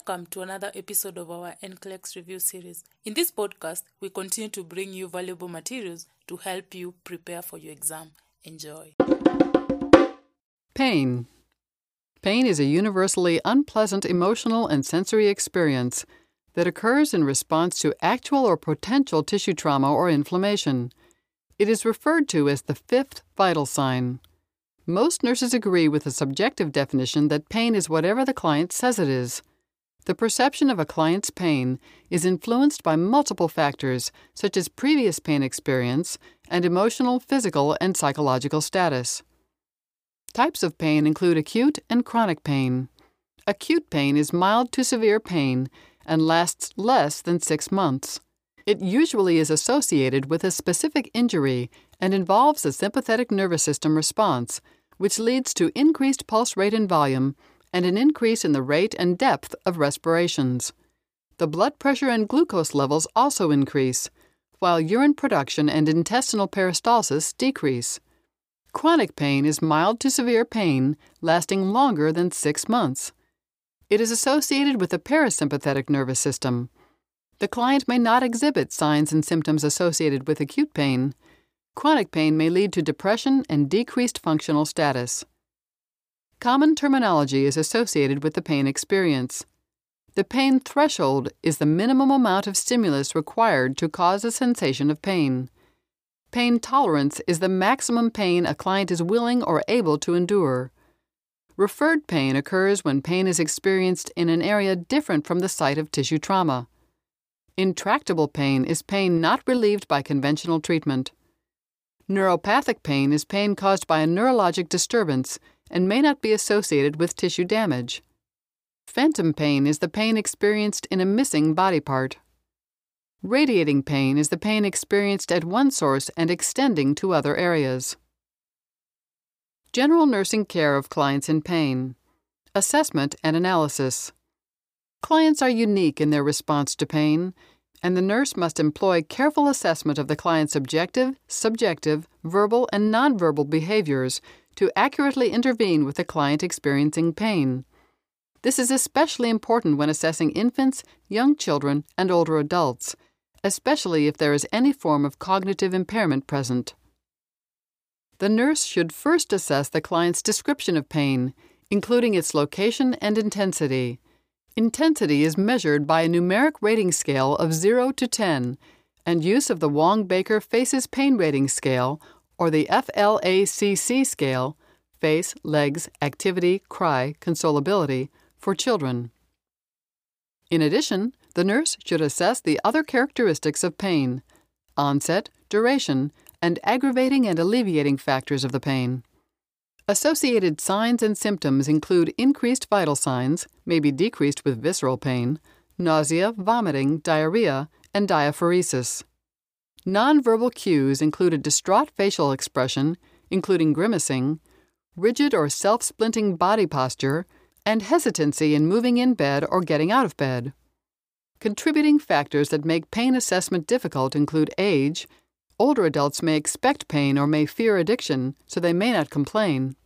Welcome to another episode of our NCLEX review series. In this podcast, we continue to bring you valuable materials to help you prepare for your exam. Enjoy. Pain. Pain is a universally unpleasant emotional and sensory experience that occurs in response to actual or potential tissue trauma or inflammation. It is referred to as the fifth vital sign. Most nurses agree with the subjective definition that pain is whatever the client says it is. The perception of a client's pain is influenced by multiple factors, such as previous pain experience and emotional, physical, and psychological status. Types of pain include acute and chronic pain. Acute pain is mild to severe pain and lasts less than six months. It usually is associated with a specific injury and involves a sympathetic nervous system response, which leads to increased pulse rate and volume and an increase in the rate and depth of respirations. The blood pressure and glucose levels also increase, while urine production and intestinal peristalsis decrease. Chronic pain is mild to severe pain lasting longer than six months. It is associated with the parasympathetic nervous system. The client may not exhibit signs and symptoms associated with acute pain. Chronic pain may lead to depression and decreased functional status. Common terminology is associated with the pain experience. The pain threshold is the minimum amount of stimulus required to cause a sensation of pain. Pain tolerance is the maximum pain a client is willing or able to endure. Referred pain occurs when pain is experienced in an area different from the site of tissue trauma. Intractable pain is pain not relieved by conventional treatment. Neuropathic pain is pain caused by a neurologic disturbance and may not be associated with tissue damage. Phantom pain is the pain experienced in a missing body part. Radiating pain is the pain experienced at one source and extending to other areas. General nursing care of clients in pain. Assessment and analysis. Clients are unique in their response to pain, and the nurse must employ careful assessment of the client's objective, subjective, verbal, and nonverbal behaviors to accurately intervene with a client experiencing pain. This is especially important when assessing infants, young children, and older adults, especially if there is any form of cognitive impairment present. The nurse should first assess the client's description of pain, including its location and intensity. Intensity is measured by a numeric rating scale of 0 to 10, and use of the Wong Baker Faces Pain Rating Scale or the FLACC scale face, legs, activity, cry, consolability for children. In addition, the nurse should assess the other characteristics of pain onset, duration, and aggravating and alleviating factors of the pain. Associated signs and symptoms include increased vital signs, may be decreased with visceral pain, nausea, vomiting, diarrhea, and diaphoresis. Nonverbal cues include a distraught facial expression, including grimacing, rigid or self splinting body posture, and hesitancy in moving in bed or getting out of bed. Contributing factors that make pain assessment difficult include age. Older adults may expect pain or may fear addiction, so they may not complain.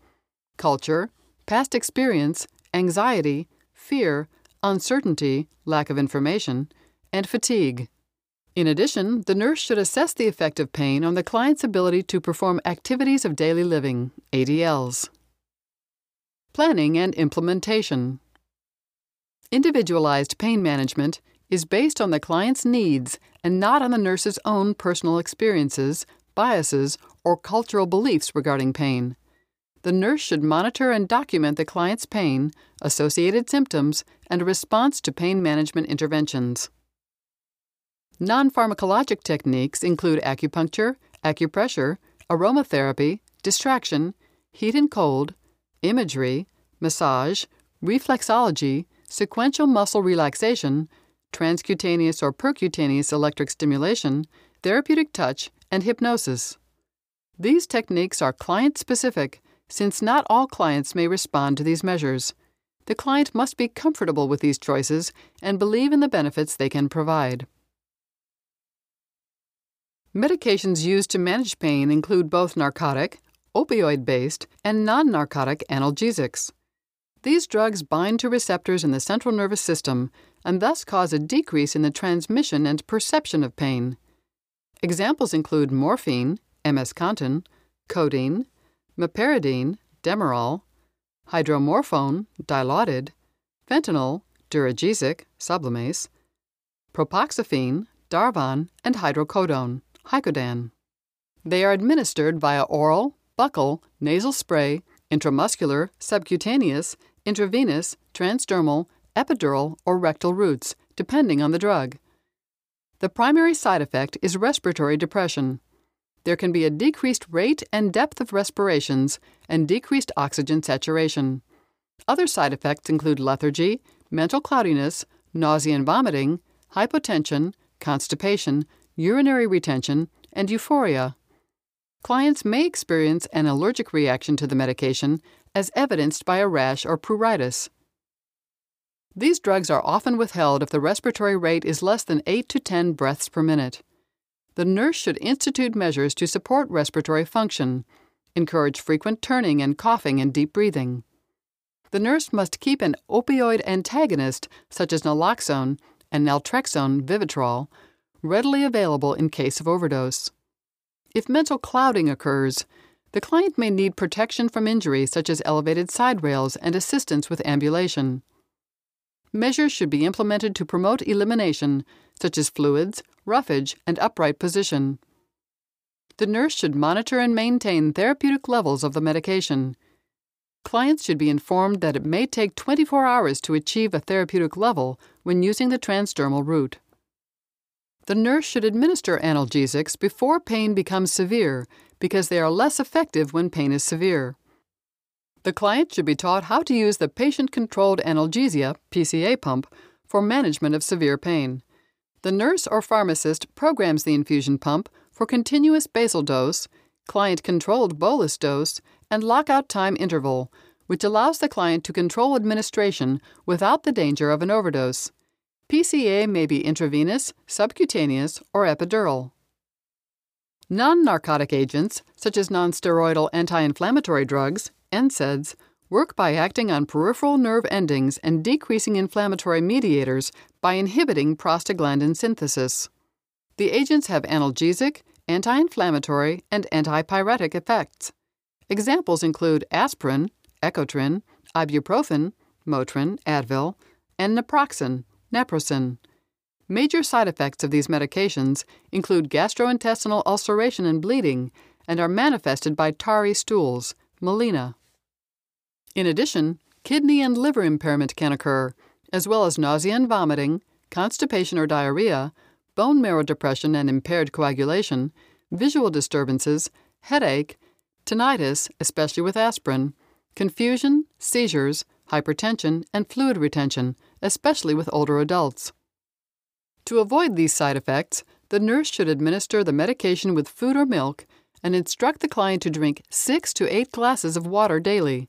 Culture, past experience, anxiety, fear, uncertainty, lack of information, and fatigue. In addition, the nurse should assess the effect of pain on the client's ability to perform activities of daily living, ADLs. Planning and implementation. Individualized pain management is based on the client's needs and not on the nurse's own personal experiences, biases, or cultural beliefs regarding pain. The nurse should monitor and document the client's pain, associated symptoms, and a response to pain management interventions. Non pharmacologic techniques include acupuncture, acupressure, aromatherapy, distraction, heat and cold, imagery, massage, reflexology, sequential muscle relaxation, transcutaneous or percutaneous electric stimulation, therapeutic touch, and hypnosis. These techniques are client specific since not all clients may respond to these measures. The client must be comfortable with these choices and believe in the benefits they can provide. Medications used to manage pain include both narcotic, opioid based, and non narcotic analgesics. These drugs bind to receptors in the central nervous system and thus cause a decrease in the transmission and perception of pain. Examples include morphine, MS-Contin, codeine, meperidine, Demerol, hydromorphone, Dilaudid, fentanyl, Duragesic, Sublimaze, propoxyphene, Darvon, and hydrocodone, Hycodan. They are administered via oral, buccal, nasal spray, intramuscular, subcutaneous, intravenous, transdermal, epidural, or rectal routes, depending on the drug. The primary side effect is respiratory depression. There can be a decreased rate and depth of respirations and decreased oxygen saturation. Other side effects include lethargy, mental cloudiness, nausea and vomiting, hypotension, constipation, urinary retention, and euphoria. Clients may experience an allergic reaction to the medication, as evidenced by a rash or pruritus. These drugs are often withheld if the respiratory rate is less than 8 to 10 breaths per minute. The nurse should institute measures to support respiratory function, encourage frequent turning and coughing and deep breathing. The nurse must keep an opioid antagonist, such as naloxone and naltrexone Vivitrol, readily available in case of overdose. If mental clouding occurs, the client may need protection from injury such as elevated side rails and assistance with ambulation measures should be implemented to promote elimination, such as fluids, roughage, and upright position. The nurse should monitor and maintain therapeutic levels of the medication. Clients should be informed that it may take 24 hours to achieve a therapeutic level when using the transdermal route. The nurse should administer analgesics before pain becomes severe because they are less effective when pain is severe. The client should be taught how to use the patient controlled analgesia PCA pump for management of severe pain. The nurse or pharmacist programs the infusion pump for continuous basal dose, client controlled bolus dose, and lockout time interval, which allows the client to control administration without the danger of an overdose. PCA may be intravenous, subcutaneous, or epidural. Non narcotic agents, such as nonsteroidal anti inflammatory drugs, NSAIDs work by acting on peripheral nerve endings and decreasing inflammatory mediators by inhibiting prostaglandin synthesis. The agents have analgesic, anti inflammatory, and antipyretic effects. Examples include aspirin, Ecotrin, ibuprofen, Motrin, Advil, and naproxen, Naprosyn. Major side effects of these medications include gastrointestinal ulceration and bleeding and are manifested by tarry stools, melena. In addition, kidney and liver impairment can occur, as well as nausea and vomiting, constipation or diarrhea, bone marrow depression and impaired coagulation, visual disturbances, headache, tinnitus, especially with aspirin, confusion, seizures, hypertension, and fluid retention, especially with older adults. To avoid these side effects, the nurse should administer the medication with food or milk and instruct the client to drink 6 to 8 glasses of water daily.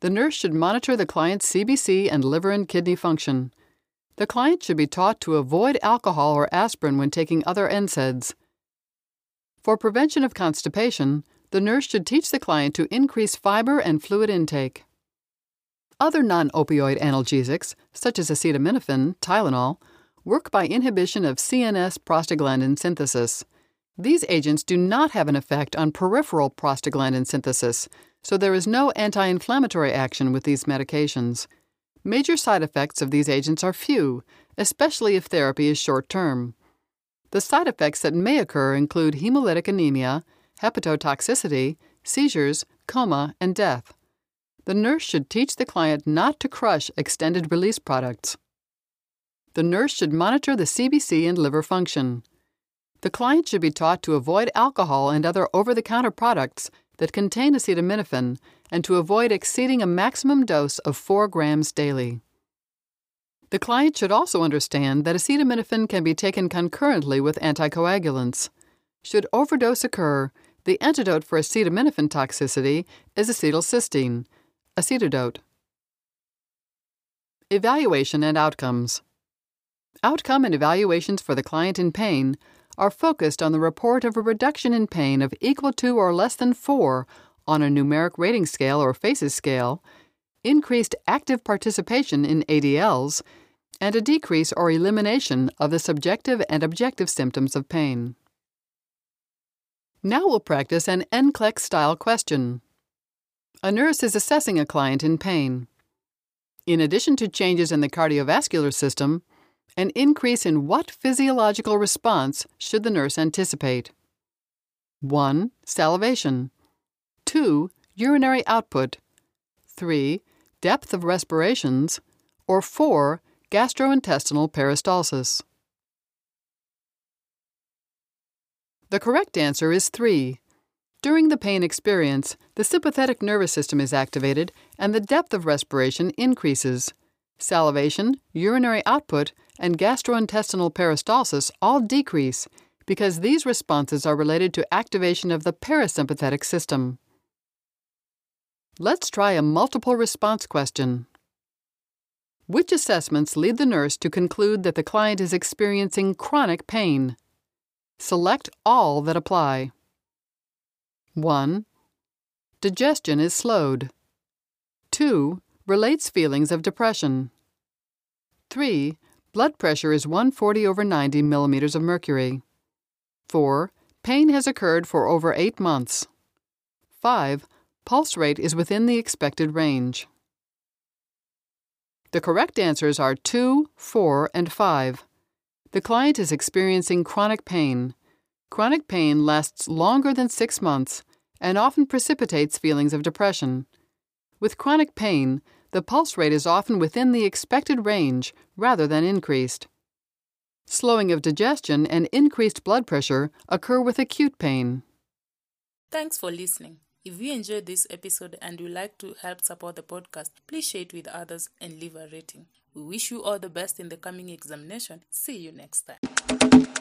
The nurse should monitor the client's CBC and liver and kidney function. The client should be taught to avoid alcohol or aspirin when taking other NSAIDs. For prevention of constipation, the nurse should teach the client to increase fiber and fluid intake. Other non opioid analgesics, such as acetaminophen, Tylenol, work by inhibition of CNS prostaglandin synthesis. These agents do not have an effect on peripheral prostaglandin synthesis, so there is no anti inflammatory action with these medications. Major side effects of these agents are few, especially if therapy is short term. The side effects that may occur include hemolytic anemia, hepatotoxicity, seizures, coma, and death. The nurse should teach the client not to crush extended release products. The nurse should monitor the CBC and liver function. The client should be taught to avoid alcohol and other over the counter products that contain acetaminophen and to avoid exceeding a maximum dose of 4 grams daily. The client should also understand that acetaminophen can be taken concurrently with anticoagulants. Should overdose occur, the antidote for acetaminophen toxicity is acetylcysteine, acetadote. Evaluation and outcomes. Outcome and evaluations for the client in pain are focused on the report of a reduction in pain of equal to or less than 4 on a numeric rating scale or FACES scale, increased active participation in ADLs, and a decrease or elimination of the subjective and objective symptoms of pain. Now we'll practice an NCLEX style question. A nurse is assessing a client in pain. In addition to changes in the cardiovascular system, an increase in what physiological response should the nurse anticipate? 1. Salivation. 2. Urinary output. 3. Depth of respirations. Or 4. Gastrointestinal peristalsis. The correct answer is 3. During the pain experience, the sympathetic nervous system is activated and the depth of respiration increases. Salivation, urinary output, and gastrointestinal peristalsis all decrease because these responses are related to activation of the parasympathetic system. Let's try a multiple response question. Which assessments lead the nurse to conclude that the client is experiencing chronic pain? Select all that apply. 1. Digestion is slowed. 2. Relates feelings of depression. 3. Blood pressure is 140 over 90 millimeters of mercury. 4. Pain has occurred for over 8 months. 5. Pulse rate is within the expected range. The correct answers are 2, 4, and 5. The client is experiencing chronic pain. Chronic pain lasts longer than six months and often precipitates feelings of depression. With chronic pain, the pulse rate is often within the expected range rather than increased. Slowing of digestion and increased blood pressure occur with acute pain. Thanks for listening. If you enjoyed this episode and would like to help support the podcast, please share it with others and leave a rating. We wish you all the best in the coming examination. See you next time.